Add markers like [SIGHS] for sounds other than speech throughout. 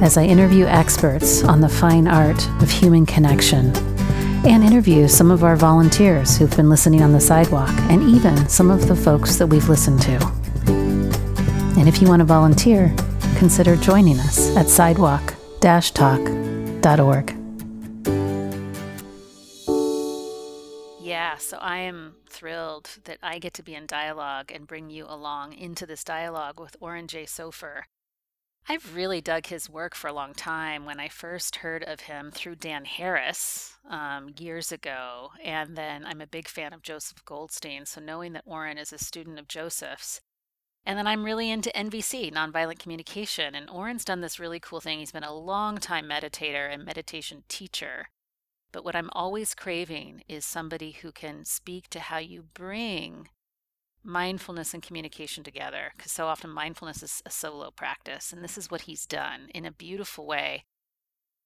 as I interview experts on the fine art of human connection and interview some of our volunteers who've been listening on the sidewalk and even some of the folks that we've listened to. And if you want to volunteer, consider joining us at sidewalk talk.org. Yeah, so I am thrilled that I get to be in dialogue and bring you along into this dialogue with Oren J. Sofer. I've really dug his work for a long time. When I first heard of him through Dan Harris um, years ago, and then I'm a big fan of Joseph Goldstein. So knowing that Oren is a student of Joseph's, and then I'm really into NVC, nonviolent communication. And Oren's done this really cool thing. He's been a long time meditator and meditation teacher. But what I'm always craving is somebody who can speak to how you bring mindfulness and communication together because so often mindfulness is a solo practice and this is what he's done in a beautiful way.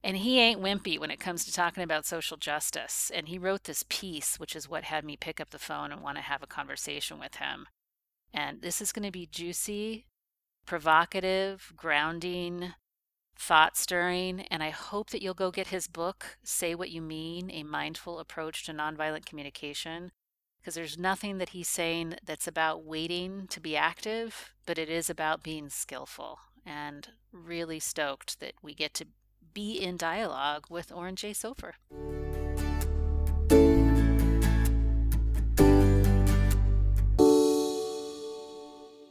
And he ain't wimpy when it comes to talking about social justice and he wrote this piece which is what had me pick up the phone and want to have a conversation with him. And this is going to be juicy provocative grounding thought stirring and i hope that you'll go get his book say what you mean a mindful approach to nonviolent communication because there's nothing that he's saying that's about waiting to be active, but it is about being skillful. And really stoked that we get to be in dialogue with Oren J. Sofer.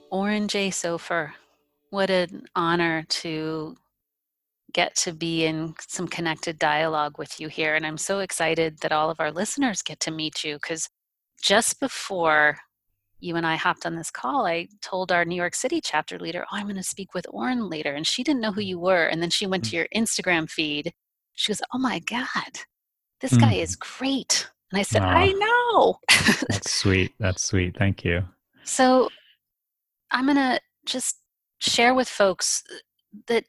Oren J. Sofer, what an honor to get to be in some connected dialogue with you here. And I'm so excited that all of our listeners get to meet you because just before you and I hopped on this call, I told our New York City chapter leader, Oh, I'm going to speak with Oren later. And she didn't know who you were. And then she went to mm. your Instagram feed. She goes, Oh my God, this mm. guy is great. And I said, I know. that's sweet. That's sweet. Thank you. So I'm going to just share with folks that,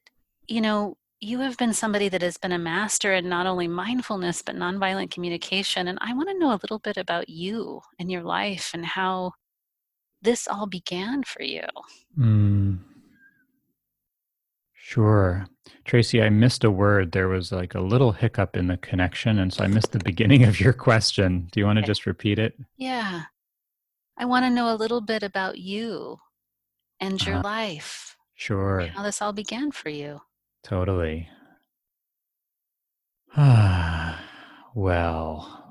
you know, you have been somebody that has been a master in not only mindfulness but nonviolent communication and i want to know a little bit about you and your life and how this all began for you. Mm. sure. Traci i missed a word. There was like a little hiccup in the connection and so i missed the [LAUGHS] beginning of your question. Do you want to okay. just repeat it? Yeah. I want to know a little bit about you and your uh, life sure. how this all began for you Totally. [SIGHS] well,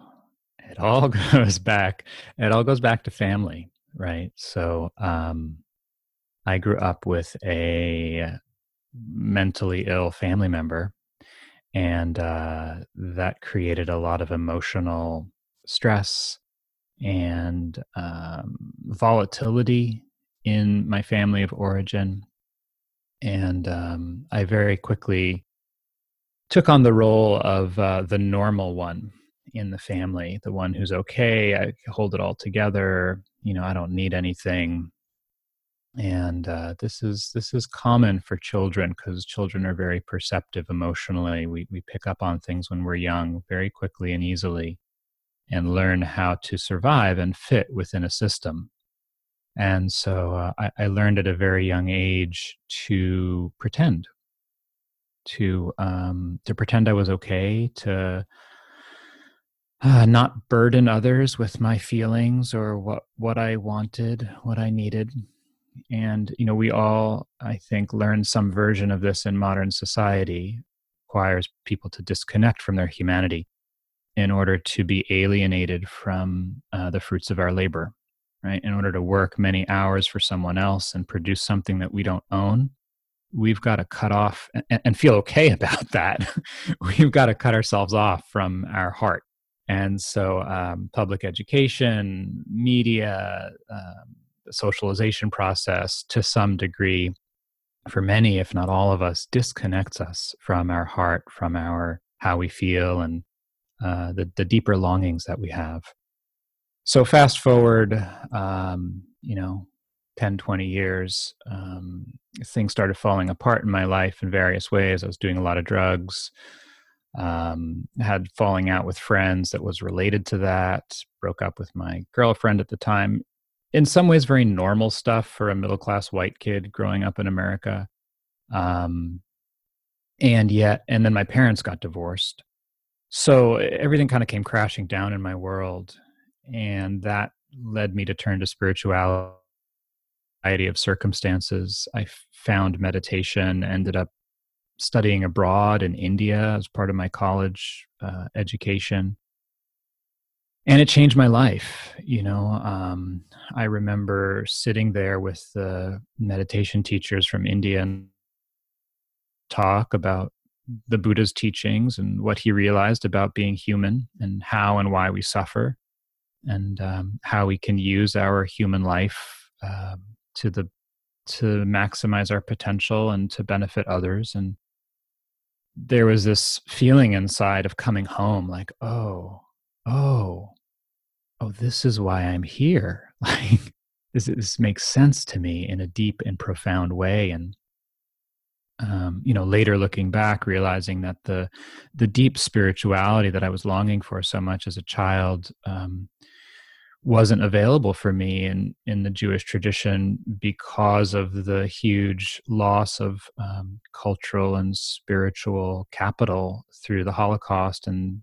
it all [LAUGHS] goes back. It all goes back to family, right? So, um, I grew up with a mentally ill family member, and uh, that created a lot of emotional stress and um, volatility in my family of origin and um, I very quickly took on the role of uh, the normal one in the family, the one who's okay. I hold it all together. You know, I don't need anything. And uh, this is this is common for children because children are very perceptive emotionally. We we pick up on things when we're young very quickly and easily, and learn how to survive and fit within a system. And so uh, I, I, learned at a very young age to pretend, to um, to pretend I was okay, to uh, not burden others with my feelings or what what I wanted, what I needed. And you know, we all, I think, learn some version of this in modern society. Requires people to disconnect from their humanity in order to be alienated from uh, the fruits of our labor right? In order to work many hours for someone else and produce something that we don't own, we've got to cut off and, and feel okay [LAUGHS] about that. we've got to cut ourselves off from our heart. And so, um, public education, media, um, the socialization process to some degree, for many, if not all of us, disconnects us from our heart, from our how we feel and uh, the, the deeper longings that we have. So fast forward, um, you know, 10, 20 years, um, things started falling apart in my life in various ways. I was doing a lot of drugs, um, had falling out with friends that was related to that, broke up with my girlfriend at the time. In some ways, very normal stuff for a middle class white kid growing up in America. Um, and yet, and then my parents got divorced. So everything kind of came crashing down in my world. And that led me to turn to spirituality Variety of circumstances. I found meditation, ended up studying abroad in India as part of my college uh, education. And it changed my life. You know, um, I remember sitting there with the meditation teachers from India and talk about the Buddha's teachings and what he realized about being human and how and why we suffer and um, how we can use our human life um, to the to maximize our potential and to benefit others. And there was this feeling inside of coming home like oh oh oh this is why i'm here. [LAUGHS] Like this, this makes sense to me in a deep and profound way. And um, you know later looking back realizing that the the deep spirituality that i was longing for so much as a child um, wasn't available for me in in the Jewish tradition because of the huge loss of um, cultural and spiritual capital through the Holocaust and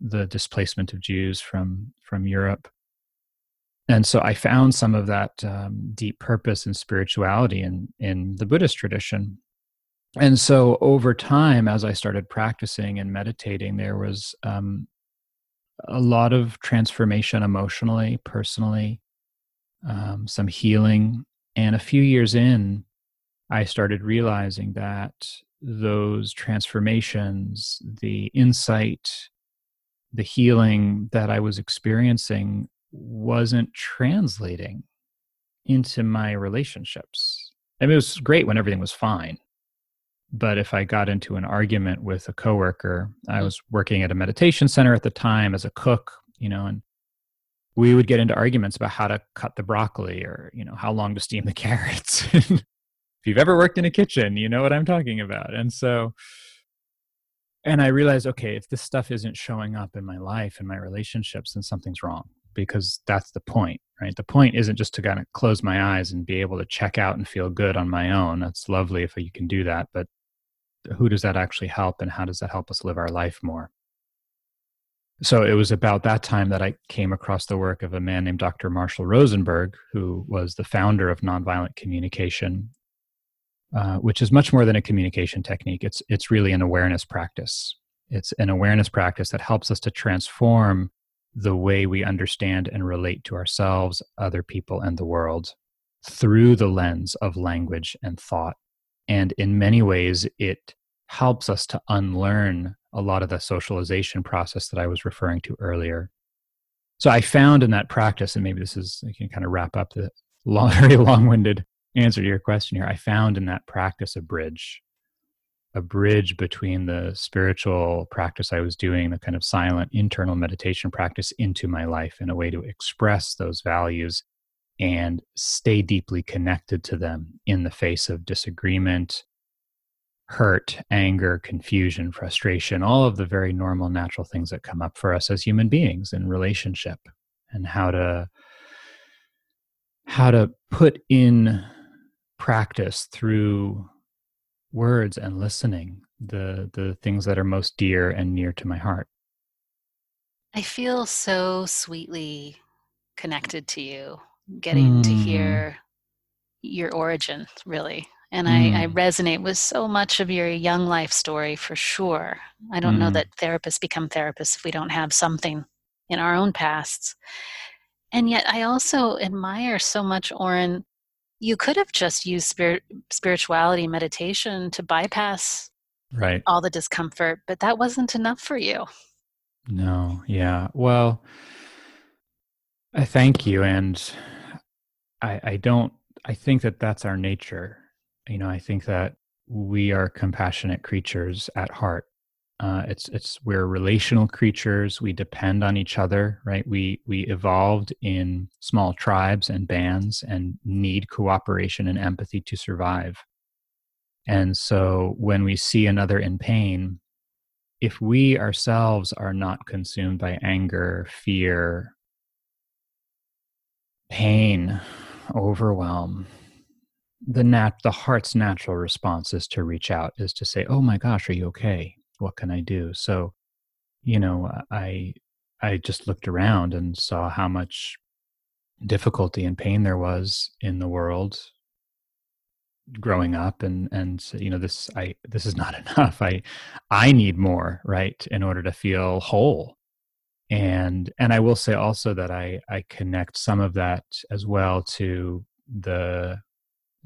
the displacement of Jews from from Europe. And so I found some of that um, deep purpose and spirituality in in the Buddhist tradition. And so over time, as I started practicing and meditating, there was um, a lot of transformation emotionally, personally, um, some healing. And a few years in, I started realizing that those transformations, the insight, the healing that I was experiencing wasn't translating into my relationships. I mean, it was great when everything was fine but if I got into an argument with a coworker, I mm-hmm. was working at a meditation center at the time as a cook, you know, and we would get into arguments about how to cut the broccoli or, you know, how long to steam the [LAUGHS] carrots. if you've ever worked in a kitchen, you know what I'm talking about. And so, and I realized, okay, if this stuff isn't showing up in my life and my relationships, then something's wrong because that's the point, right? The point isn't just to kind of close my eyes and be able to check out and feel good on my own. That's lovely if you can do that. But who does that actually help and how does that help us live our life more? So it was about that time that i came across the work of a man named dr marshall rosenberg who was the founder of nonviolent communication uh, which is much more than a communication technique. It's it's really an awareness practice. It's an awareness practice that helps us to transform the way we understand and relate to ourselves other people and the world through the lens of language and thought. And in many ways, it helps us to unlearn a lot of the socialization process that I was referring to earlier. So I found in that practice, and maybe this is, I can kind of wrap up the [LAUGHS] long, very long winded answer to your question here. I found in that practice a bridge, a bridge between the spiritual practice I was doing, the kind of silent internal meditation practice, into my life in a way to express those values and stay deeply connected to them in the face of disagreement, hurt, anger, confusion, frustration, all of the very normal, natural things that come up for us as human beings in relationship, and how to how to put in practice through words and listening the the things that are most dear and near to my heart. I feel so sweetly connected to you getting mm. to hear your origin really and mm. I, I, mm. resonate with so much of your young life story for sure i don't mm. know that therapists become therapists if we don't have something in our own pasts and yet i also admire so much Oren you could have just used spirit, spirituality meditation to bypass right all the discomfort but that wasn't enough for you no yeah well i thank you and I, I don't I think that that's our nature. You know, I think that we are compassionate creatures at heart. Uh, it's it's we're relational creatures. We depend on each other, right? We we evolved in small tribes and bands and need cooperation and empathy to survive. And so when we see another in pain, if we ourselves are not consumed by anger, fear, pain, overwhelm, the nat the heart's natural response is to reach out, is to say, "Oh my gosh, are you okay? What can I do?" So, you know, I I just looked around and saw how much difficulty and pain there was in the world growing up and and you know this i this is not [LAUGHS] enough i i need more right in order to feel whole and and i will say also that i i connect some of that as well to the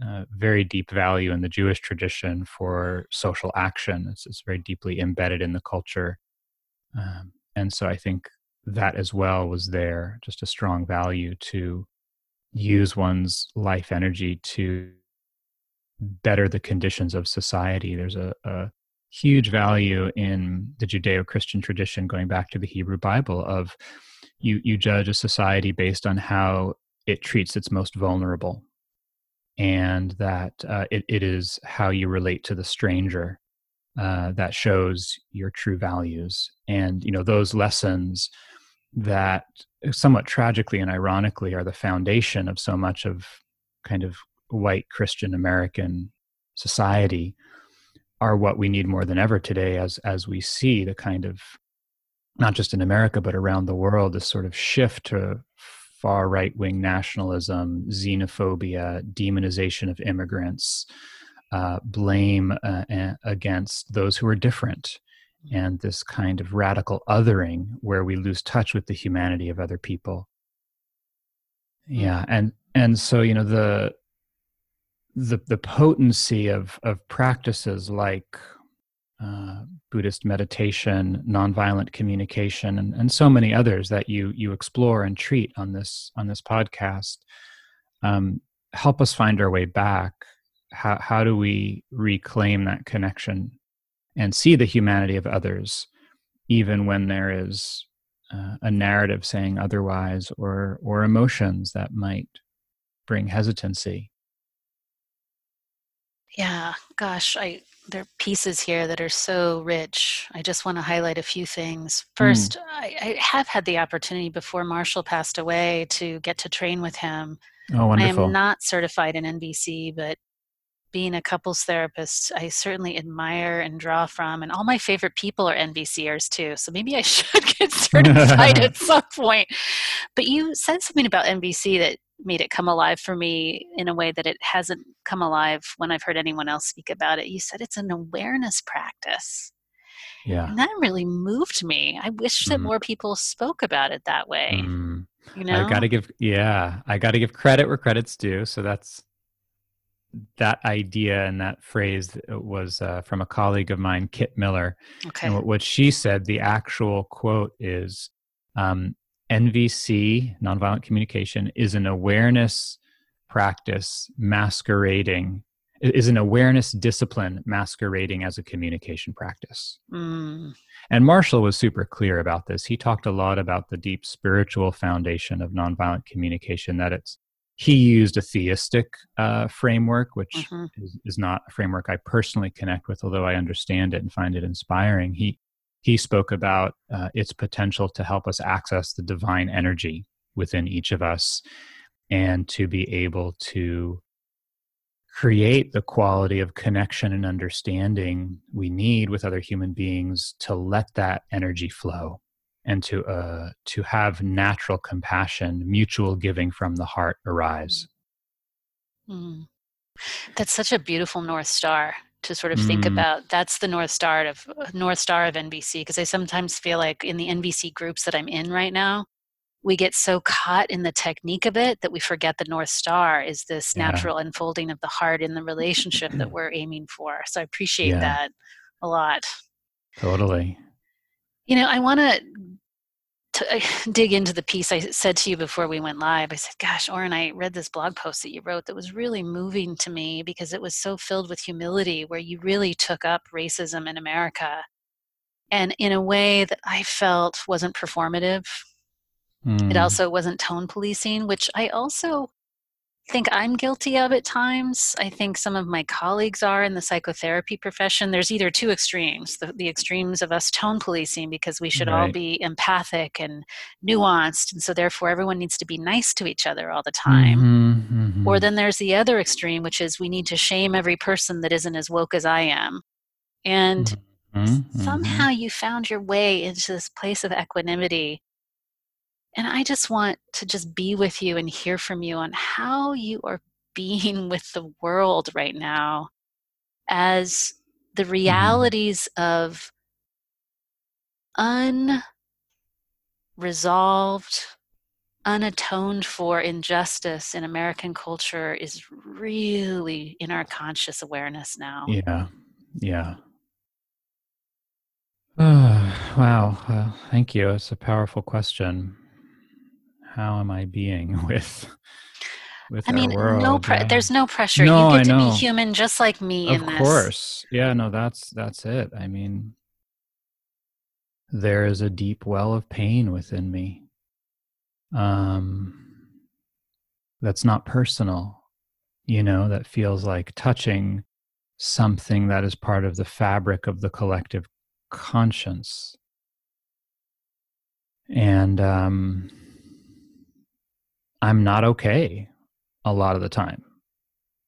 uh, very deep value in the jewish tradition for social action it's, it's very deeply embedded in the culture um, and so i think that as well was there just a strong value to use one's life energy to better the conditions of society. There's a, a huge value in the Judeo Christian tradition, going back to the Hebrew Bible, of you, you judge a society based on how it treats its most vulnerable. And that uh, it, it is how you relate to the stranger uh, that shows your true values. And, you know, those lessons that somewhat tragically and ironically are the foundation of so much of kind of white Christian American society are what we need more than ever today as as we see the kind of not just in America but around the world this sort of shift to far right wing nationalism, xenophobia, demonization of immigrants, uh, blame uh, against those who are different, and this kind of radical othering where we lose touch with the humanity of other people. Yeah, and and so you know the the the potency of of practices like uh, Buddhist meditation, nonviolent communication, and, and so many others that you you explore and treat on this on this podcast um, help us find our way back. How how do we reclaim that connection and see the humanity of others, even when there is uh, a narrative saying otherwise, or or emotions that might bring hesitancy? Yeah, gosh, I there are pieces here that are so rich. I just want to highlight a few things. Hmm. First, mm. I, I, have had the opportunity before Marshall passed away to get to train with him. Oh, wonderful. I am not certified in NVC, but being a couples therapist, I certainly admire and draw from, and all my favorite people are NVCers too. So maybe I [LAUGHS] should get [LAUGHS] certified at some point. But you said something about NVC that made it come alive for me in a way that it hasn't come alive when I've heard anyone else speak about it. You said it's an awareness practice. Yeah. And that really moved me. I wish that mm. more people spoke about it that way. Mm. You know? I got to give yeah, I got to give credit where credit's due. So that's that idea and that phrase was uh, from a colleague of mine, Kit Miller. Okay. And what, what she said, the actual quote is um, NVC, nonviolent communication, is an awareness practice masquerading, is an awareness discipline masquerading as a communication practice. Mm. And Marshall was super clear about this. He talked a lot about the deep spiritual foundation of nonviolent communication, that it's he used a theistic uh, framework, which mm-hmm. is, is, not a framework I personally connect with, although I understand it and find it inspiring. He he spoke about uh, its potential to help us access the divine energy within each of us and to be able to create the quality of connection and understanding we need with other human beings to let that energy flow and to uh, to have natural compassion, mutual giving from the heart arise. Mm. That's such a beautiful north star to sort of mm. think about. That's the north star of north star of NVC because I sometimes feel like in the NVC groups that I'm in right now, we get so caught in the technique of it that we forget the north star is this yeah. natural unfolding of the heart in the relationship that we're aiming for. So I appreciate yeah. that a lot. Totally. You know, I want to [LAUGHS] dig into the piece I said to you before we went live. I said, Gosh, Oren, I read this blog post that you wrote that was really moving to me because it was so filled with humility, where you really took up racism in America and in a way that I felt wasn't performative. Mm. It hmm. also wasn't tone policing, which I also think I'm guilty of at times. I think some of my colleagues are in the psychotherapy profession. There's either two extremes the, the extremes of us tone policing because we should right. all be empathic and nuanced, and so therefore everyone needs to be nice to each other all the time. Mm-hmm, mm-hmm. Or then there's the other extreme, which is we need to shame every person that isn't as woke as I am. And mm-hmm, mm-hmm. somehow you found your way into this place of equanimity and I just want to just be with you and hear from you on how you are [LAUGHS] being with the world right now as the mm-hmm. realities of unresolved, unatoned for injustice in American culture is really in our conscious awareness now. Yeah. Yeah. Oh, [SIGHS] wow. Well, thank you. It's a powerful question how am I being [LAUGHS] with with I mean, world? no, pre- yeah. there's no pressure. No, you get to be human, just like me. Of course, yeah. No, that's that's it. I mean, there is a deep well of pain within me. Um, that's not personal. You know, that feels like touching something that is part of the fabric of the collective conscience. And um, I'm not okay a lot of the time.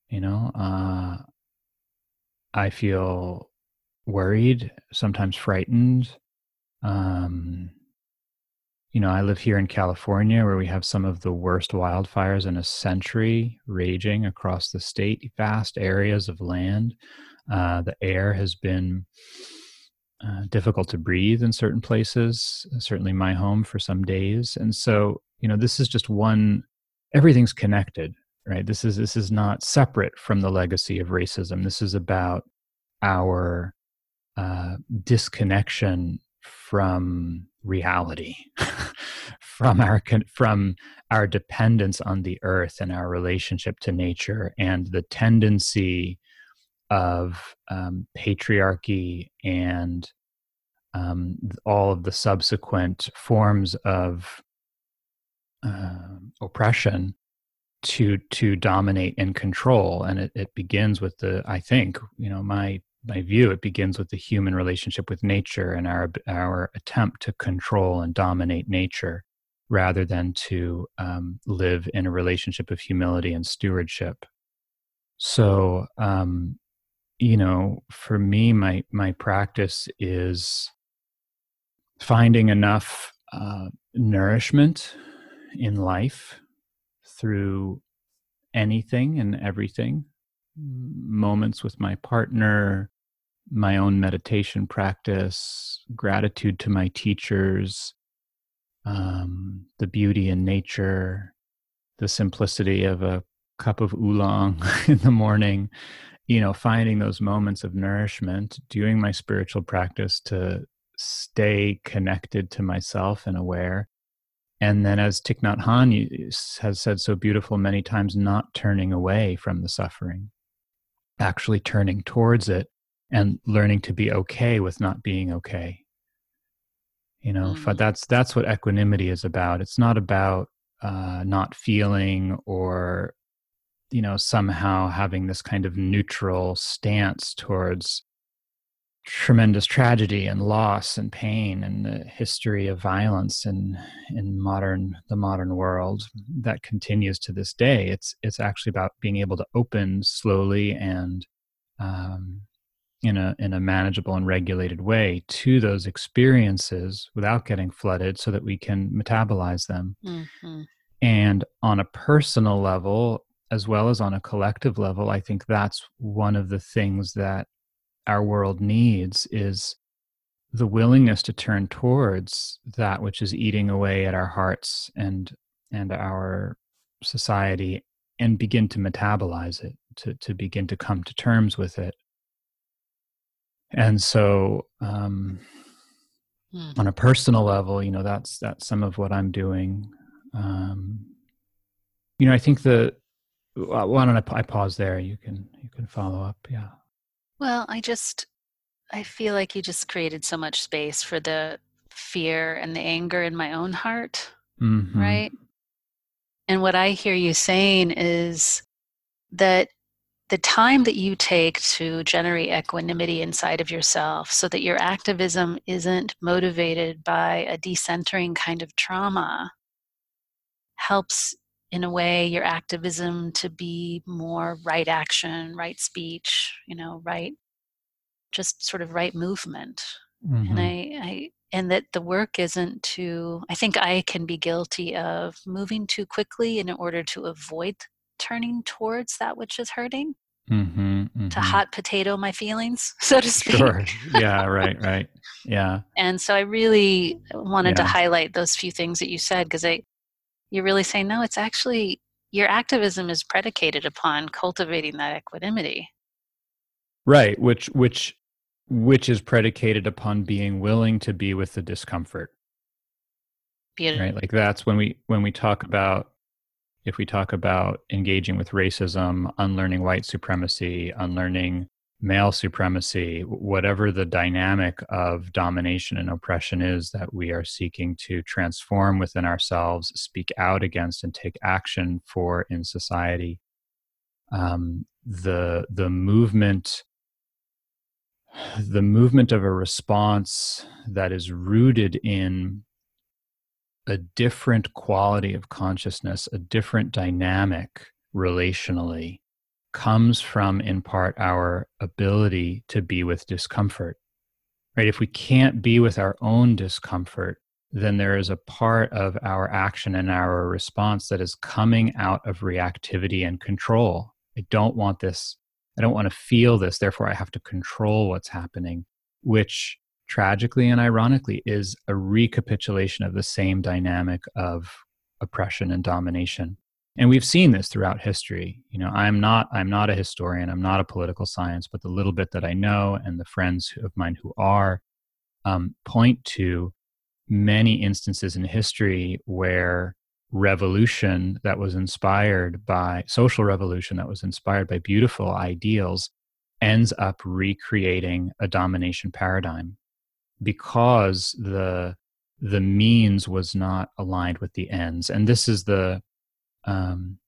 You know, uh, I feel worried, sometimes frightened. Um, you know, I live here in California where we have some of the worst wildfires in a century raging across the state, vast areas of land. Uh, the air has been uh, difficult to breathe in certain places, certainly my home for some days. And so you know this is just one everything's connected right? This is this is not separate from the legacy of racism. This is about our uh, disconnection from reality [LAUGHS] from our from our dependence on the earth and our relationship to nature and the tendency of um, patriarchy and um, all of the subsequent forms of uh, oppression to to dominate and control and it, it begins with the i think you know my my view it begins with the human relationship with nature and our our attempt to control and dominate nature rather than to um, live in a relationship of humility and stewardship. So um, you know for me my my practice is finding enough uh, nourishment in life through anything and everything. Moments with my partner, my own meditation practice, gratitude to my teachers, um, the beauty in nature, the simplicity of a cup of oolong [LAUGHS] in the morning, you know, finding those moments of nourishment, doing my spiritual practice to stay connected to myself and aware and then as Thich Nhat Hanh has said so beautiful many times not turning away from the suffering actually turning towards it and learning to be okay with not being okay you know mm. that's that's what equanimity is about it's not about uh, not feeling or you know somehow having this kind of neutral stance towards tremendous tragedy and loss and pain and the history of violence in in modern the modern world that continues to this day it's it's actually about being able to open slowly and um, in a in a manageable and regulated way to those experiences without getting flooded so that we can metabolize them mm-hmm. and on a personal level as well as on a collective level i think that's one of the things that our world needs is the willingness to turn towards that which is eating away at our hearts and and our society and begin to metabolize it to to begin to come to terms with it. And so um, hmm. on a personal level you know that's that's some of what i'm doing. Um, you know i think the why don't I, I pause there? You can you can follow up. Yeah well, I just I feel like you just created so much space for the fear and the anger in my own heart, Mhm. right? And what I hear you saying is that the time that you take to generate equanimity inside of yourself so that your activism isn't motivated by a decentering kind of trauma helps in a way your activism to be more right action right speech you know right just sort of right movement and Mhm. I, I and that the work isn't to i think i can be guilty of moving too quickly in order to avoid turning towards that which is hurting Mhm. to Mhm. hot potato my feelings [LAUGHS] so to speak Sure. Yeah, right, right. Yeah. and so i really wanted to highlight those few things that you said because i you're really saying no it's actually your activism is predicated upon cultivating that equanimity Right, which which which is predicated upon being willing to be with the discomfort. Beautiful. right like that's when we when we talk about if we talk about engaging with racism unlearning white supremacy unlearning male supremacy whatever the dynamic of domination and oppression is that we are seeking to transform within ourselves speak out against and take action for in society um, the the movement the movement of a response that is rooted in a different quality of consciousness, a different dynamic relationally, comes from, in part, our ability to be with discomfort. Right? If we can't be with our own discomfort, then there is a part of our action and our response that is coming out of reactivity and control. I don't want this. I don't want to feel this. Therefore, I have to control what's happening, which tragically and ironically is a recapitulation of the same dynamic of oppression and domination and we've seen this throughout history. You know i'm not i'm not a historian i'm not a political science but the little bit that i know and the friends of mine who are um, point to many instances in history where revolution that was inspired by social revolution that was inspired by beautiful ideals ends up recreating a domination paradigm because the the means was not aligned with the ends. And this is the um,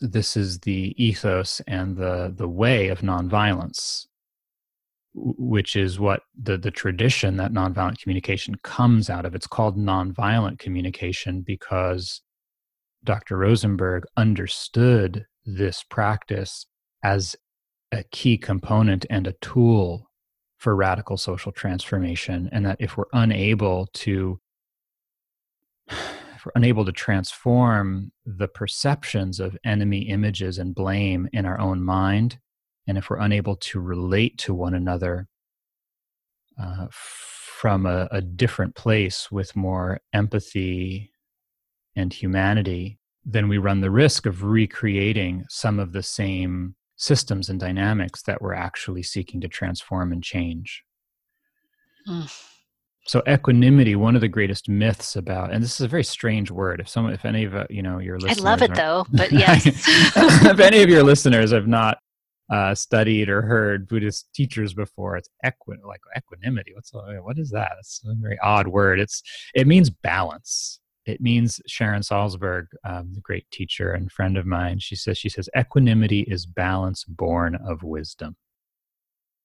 this is the ethos and the the way of nonviolence which is what the the tradition that nonviolent communication comes out of. It's called nonviolent communication because dr rosenberg understood this practice as a key component and a tool for radical social transformation and that if we're unable to unable to transform the perceptions of enemy images and blame in our own mind and if we're unable to relate to one another uh, from a, a different place with more empathy and humanity then we run the risk of recreating some of the same systems and dynamics that we're actually seeking to transform and change. Mm. So equanimity, one of the greatest myths about, and this is a very strange word. If someone, if any of uh, you know your I love it though, [LAUGHS] but yes. [LAUGHS] if any of your listeners have not uh, studied or heard Buddhist teachers before, it's equi- like equanimity. What's what is that? It's a very odd word. It's it means balance. It means Sharon Salzberg, um, the great teacher and friend of mine. She says she says equanimity is balance born of wisdom.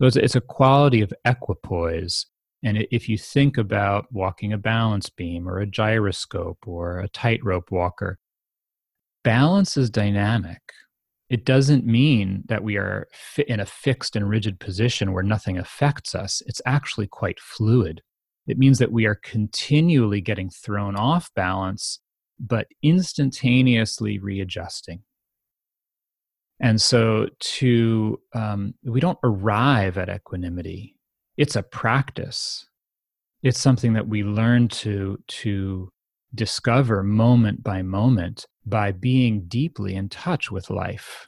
So it's, it's a quality of equipoise. And if you think about walking a balance beam or a gyroscope or a tightrope walker, balance is dynamic. It doesn't mean that we are in a fixed and rigid position where nothing affects us. It's actually quite fluid. It means that we are continually getting thrown off balance, but instantaneously readjusting. And so, to um, we don't arrive at equanimity. It's a practice. It's something that we learn to to discover moment by moment by being deeply in touch with life.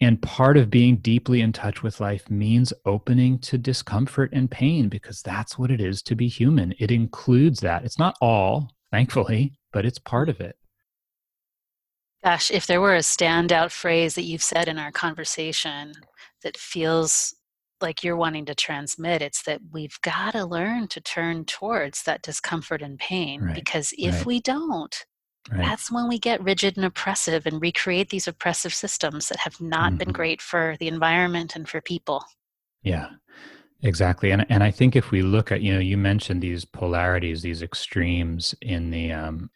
And part of being deeply in touch with life means opening to discomfort and pain because that's what it is to be human. It includes that. It's not all, thankfully, but it's part of it. Gosh, if there were a standout phrase that you've said in our conversation that feels like you're wanting to transmit it's that we've got to learn to turn towards that discomfort and pain Right. because if Right. we don't Right. that's when we get rigid and oppressive and recreate these oppressive systems that have not been Mhm. great for the environment and for people Yeah, exactly. And and I think if we look at, you know, you mentioned these polarities, these extremes in the um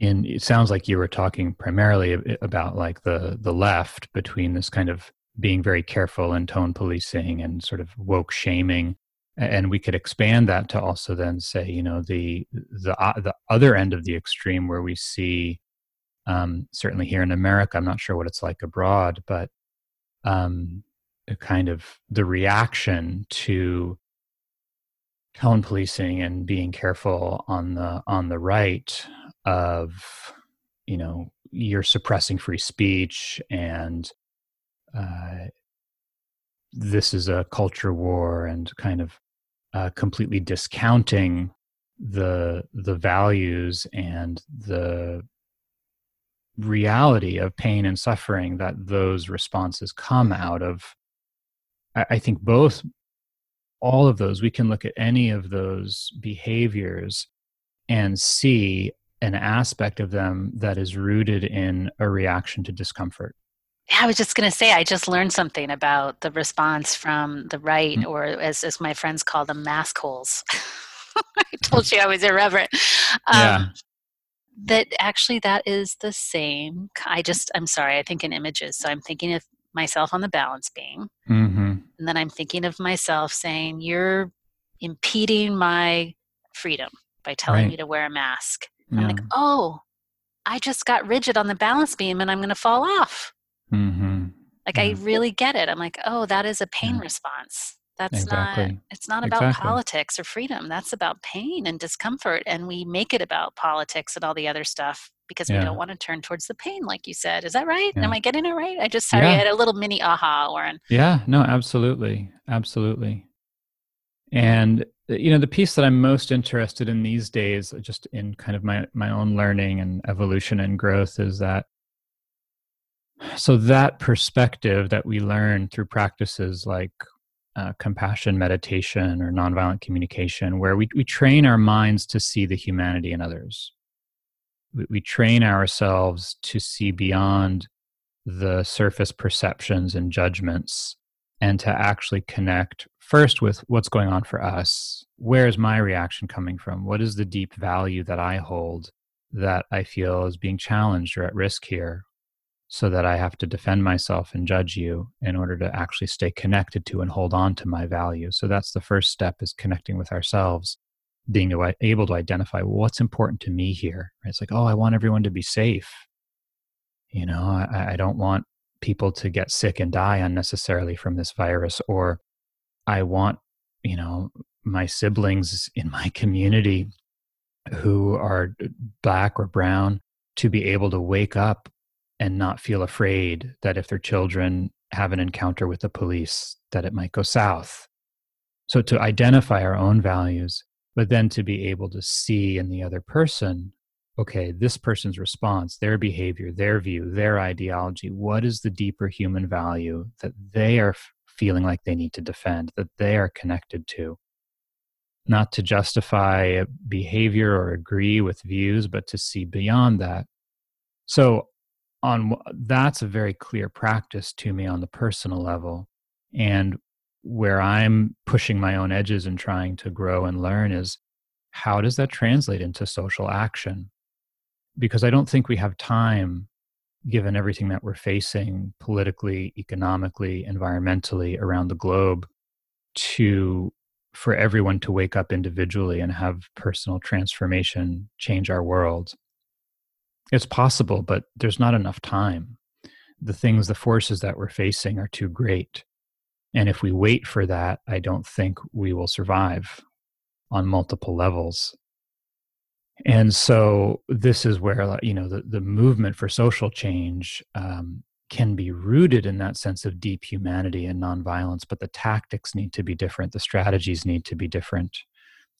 in it sounds like you were talking primarily about like the the left between this kind of being very careful and tone policing and sort of woke shaming. And we could expand that to also then say you know the the uh, the other end of the extreme where we see um, certainly here in America I'm not sure what it's like abroad but um, kind of the reaction to tone policing and being careful on the on the right of you know you're suppressing free speech and uh, this is a culture war and kind of uh, completely discounting the the values and the reality of pain and suffering that those responses come out of. I, I think both all of those we can look at any of those behaviors and see an aspect of them that is rooted in a reaction to discomfort Yeah, I was just going to say, I just learned something about the response from the right, Mm. or as, as my friends call them, mask holes. [LAUGHS] I told you I was irreverent. Um, Yeah. That actually, that is the same. I just, I'm sorry, I think in images. So I'm thinking of myself on the balance beam, mm-hmm. and then I'm thinking of myself saying, You're impeding my freedom by telling Right. me to wear a mask. yeah. I'm like, Oh, I just got rigid on the balance beam and I'm going to fall off. Mm-hmm. Like I really get it. I'm like, oh, that is a pain Yeah. response. That's not it's not about Exactly. politics or freedom. That's about pain and discomfort. And we make it about politics and all the other stuff because we don't want to turn towards the pain, like you said. Is that right? Yeah. Am I getting it right? I just sorry, Yeah. I had a little mini aha, Oren. Yeah, no, absolutely. Absolutely. And uh, you know, the piece that I'm most interested in these days, just in kind of my my own learning and evolution and growth is that so that perspective that we learn through practices like uh, compassion meditation or nonviolent communication where we, we train our minds to see the humanity in others we, we train ourselves to see beyond the surface perceptions and judgments and to actually connect first with what's going on for us. Where is my reaction coming from? What is the deep value that I hold that I feel is being challenged or at risk here? So that I have to defend myself and judge you in order to actually stay connected to and hold on to my value. So that's the first step is connecting with ourselves, being able to identify what's important to me here. It's like, oh, I want everyone to be safe. You know, I, I don't want people to get sick and die unnecessarily from this virus or i want you know my siblings in my [LAUGHS] community who are black or brown to be able to wake up and not feel afraid that if their children have an encounter with the police that it might go south so to identify our own values but then to be able to see in the other person okay, this person's response, their behavior, their view, their ideology, what is the deeper human value that they are feeling like they need to defend, that they are connected to? Not to justify behavior or agree with views, but to see beyond that. So, on that's a very clear practice to me on the personal level, and where I'm pushing my own edges and trying to grow and learn is how does that translate into social action? because I don't think we have time, given everything that we're facing politically, economically, environmentally around the globe, to for everyone to wake up individually and have personal transformation change our world. It's possible, but there's not enough time. The things, the forces that we're facing are too great. And if we wait for that, I don't think we will survive on multiple levels and so this is where you know the, the movement for social change um, can be rooted in that sense of deep humanity and nonviolence but the tactics need to be different the strategies need to be different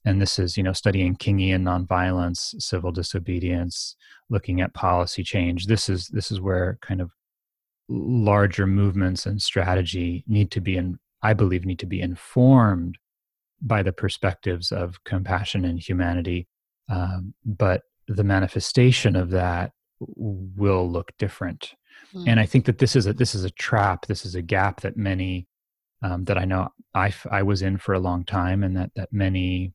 and this is you know studying kingian nonviolence civil disobedience looking at policy change this is this is where kind of larger movements and strategy need to be in, I believe, need to be informed by the perspectives of compassion and humanity. Um, but the manifestation of that will look different. Mm. And I think that this is a this is a trap. This is a gap that many um, that I know I, I was in for a long time, and that that many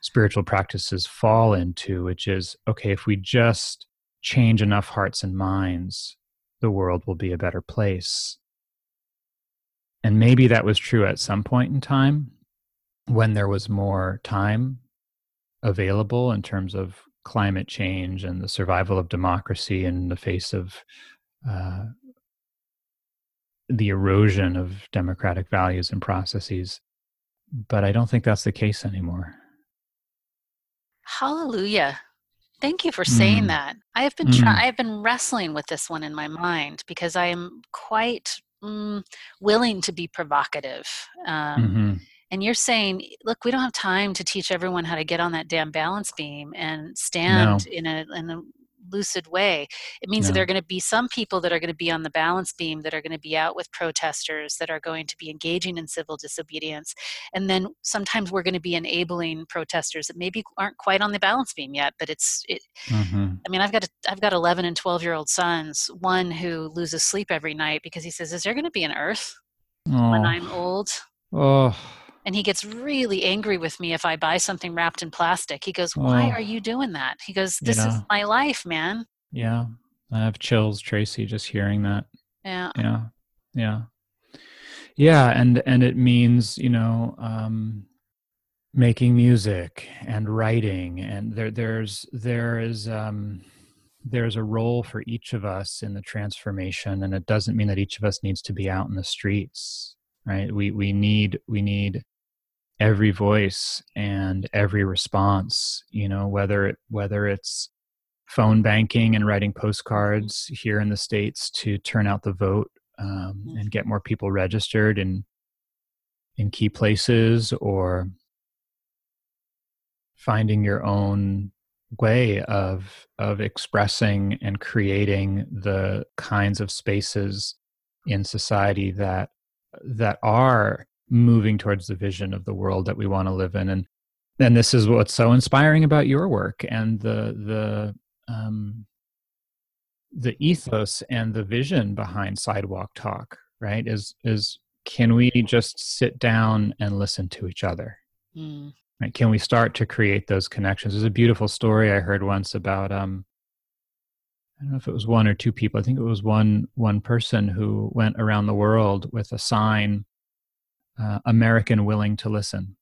spiritual practices fall into, which is okay if we just change enough hearts and minds, the world will be a better place. And maybe that was true at some point in time when there was more time available in terms of climate change and the survival of democracy in the face of uh, the erosion of democratic values and processes. But I don't think that's the case anymore. Hallelujah. Thank you for saying mm. that. I have been mm. try- I have been wrestling with this one in my mind because I am quite mm, willing to be provocative. Um, mm-hmm. And you're saying, look, we don't have time to teach everyone how to get on that damn balance beam and stand no. in a in a lucid way. It means no. that there are going to be some people that are going to be on the balance beam that are going to be out with protesters that are going to be engaging in civil disobedience. And then sometimes we're going to be enabling protesters that maybe aren't quite on the balance beam yet, but it's, it, mm-hmm. I mean, I've got, a, I've got 11 and 12 year old sons, one who loses sleep every night because he says, is there going to be an earth oh. when I'm old? Oh and he gets really angry with me if I buy something wrapped in plastic. He goes, "Why oh. are you doing that?" He goes, "This is my life, man." Yeah, I have chills, Traci, just hearing that. Yeah. Yeah. Yeah. Yeah, and and it means you know um, making music and writing, and there there's there is. Um, there's a role for each of us in the transformation and it doesn't mean that each of us needs to be out in the streets right we we need we need every voice and every response you know whether it whether it's phone banking and writing postcards here in the states to turn out the vote um, mm-hmm. and get more people registered in in key places or finding your own way of of expressing and creating the kinds of spaces in society that that are moving towards the vision of the world that we want to live in. And and this is what's so inspiring about your work and the the um, the ethos and the vision behind sidewalk talk right? Is is can we just sit down and listen to each other? Mm. right? Can we start to create those connections? There's a beautiful story i heard once about um I don't know if it was one or two people. I think it was one one person who went around the world with a sign uh, American willing to listen.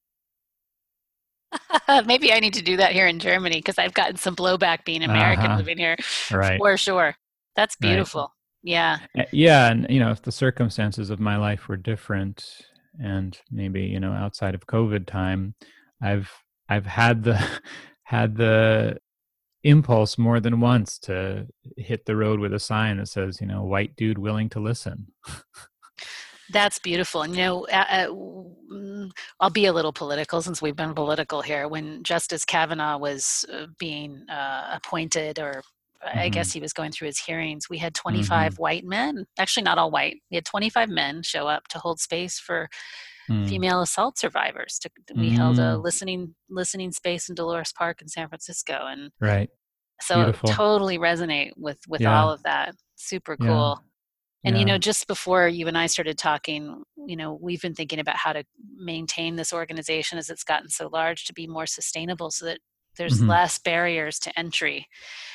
[LAUGHS] Maybe I need to do that here in Germany because I've gotten some blowback being American uh-huh. living here. Right. For sure. That's beautiful. Right. Yeah. Yeah. And, you know, if the circumstances of my life were different and maybe, you know, outside of COVID time, I've, I've had the, [LAUGHS] had the impulse more than once to hit the road with a sign that says, you know, white dude willing to listen. [LAUGHS] That's beautiful. And, you know, uh, I'll be a little political since we've been political here. When Justice Kavanaugh was uh, being uh, appointed, or mm-hmm. I guess he was going through his hearings, we had 25 mm-hmm. white men, actually, not all white, we had 25 men show up to hold space for mm. female assault survivors. To, we mm. held a mm. listening listening space in Dolores Park in San Francisco. And right. So Beautiful. totally resonate with with yeah. all of that. Super cool. And yeah. you know, just before you and I started talking, you know, we've been thinking about how to maintain this organization as it's gotten so large to be more sustainable, so that there's mm-hmm. less barriers to entry.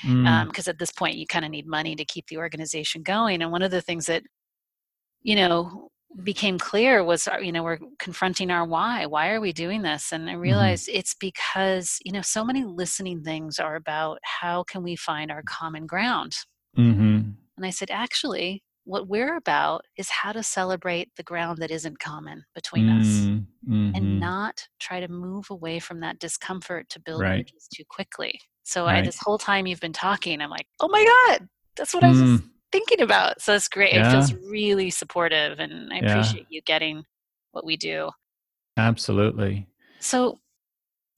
Because mm. um, at this point, you kind of need money to keep the organization going. And one of the things that you know became clear was uh, you know we're confronting our why why are we doing this and i mm-hmm. realized mm-hmm. it's because you know so many listening things are about how can we find our common ground mm-hmm. and i said actually what we're about is how to celebrate the ground that isn't common between mm, us mm-hmm. and not try to move away from that discomfort to build right. bridges too quickly. So right. I, this whole time you've been talking, I'm like, oh my God, that's what mm. I was just mm. thinking about. So it's great. Yeah. It feels really supportive and I yeah. appreciate you getting what we do. Absolutely. So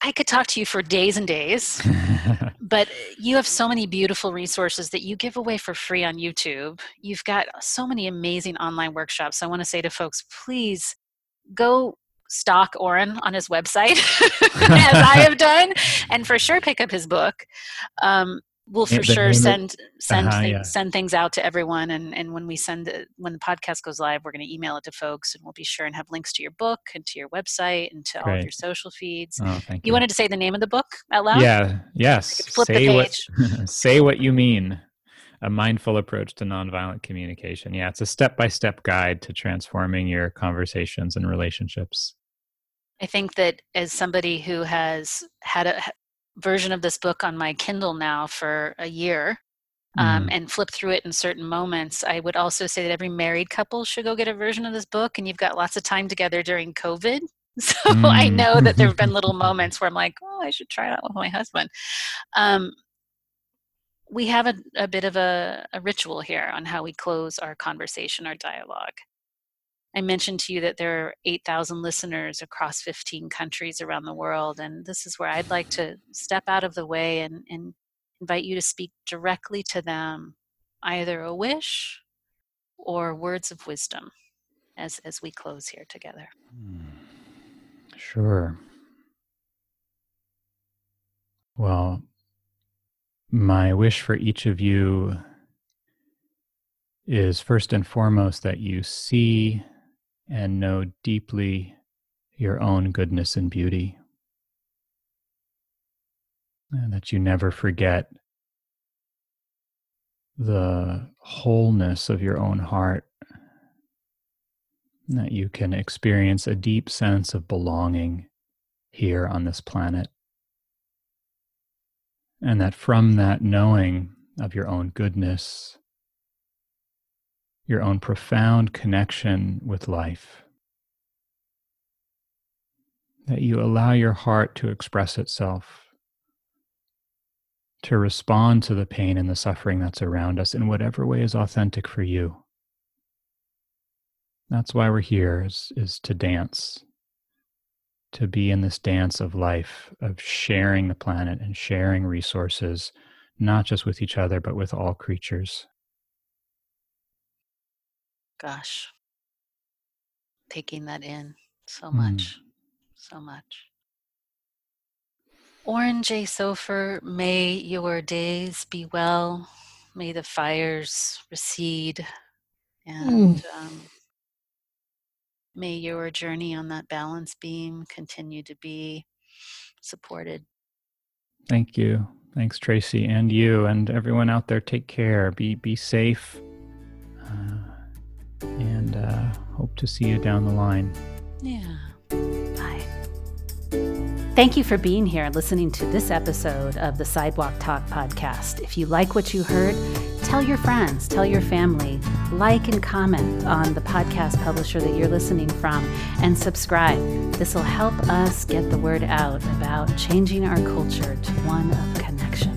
I could talk to you for days and days, [LAUGHS] but you have so many beautiful resources that you give away for free on YouTube. You've got so many amazing online workshops. I want to say to folks, please go stalk Oren on his website, [LAUGHS] as I [LAUGHS] have done, and for sure pick up his book. Um, we'll for sure send send uh-huh, things, yeah. send things out to everyone and and when we send it when the podcast goes live we're going to email it to folks and we'll be sure and have links to your book and to your website and to Great. all of your social feeds. Oh, you, you, wanted to say the name of the book out loud? Yeah yes. Flip say the page. what [LAUGHS] say what you mean. A mindful approach to nonviolent communication. Yeah it's a step-by-step guide to transforming your conversations and relationships. I think that as somebody who has had a version of this book on my Kindle now for a year um, mm. and flip through it in certain moments. I would also say that every married couple should go get a version of this book, and you've got lots of time together during COVID. [LAUGHS] So mm. I know that there have been little [LAUGHS] moments where I'm like, oh, I should try it out with my husband. Um, we have a, a bit of a, a ritual here on how we close our conversation, our dialogue. I mentioned to you that there are 8,000 listeners across 15 countries around the world. And this is where I'd like to step out of the way and, and invite you to speak directly to them, either a wish or words of wisdom as, as we close here together. Hmm. Sure. Well, my wish for each of you is first and foremost that you see and know deeply your own goodness and beauty. And that you never forget the wholeness of your own heart. That you can experience a deep sense of belonging here on this planet. And that from that knowing of your own goodness, your own profound connection with life. That you allow your heart to express itself, to respond to the pain and the suffering that's around us in whatever way is authentic for you. That's why we're here is, is to dance, to be in this dance of life, of sharing the planet and sharing resources, not just with each other, but with all creatures. Gosh. Taking that in so mm. much. So much. Oren J. Sofer, may your days be well. May the fires recede. And mm. um, may your journey on that balance beam continue to be supported. Thank you. Thanks, Traci, and you, and everyone out there. Take care. Be be safe. Uh, and uh, hope to see you down the line. Yeah. Bye. Thank you for being here and listening to this episode of the Sidewalk Talk podcast. If you like what you heard, tell your friends, tell your family, like and comment on the podcast publisher that you're listening from, and subscribe. This will help us get the word out about changing our culture to one of connection.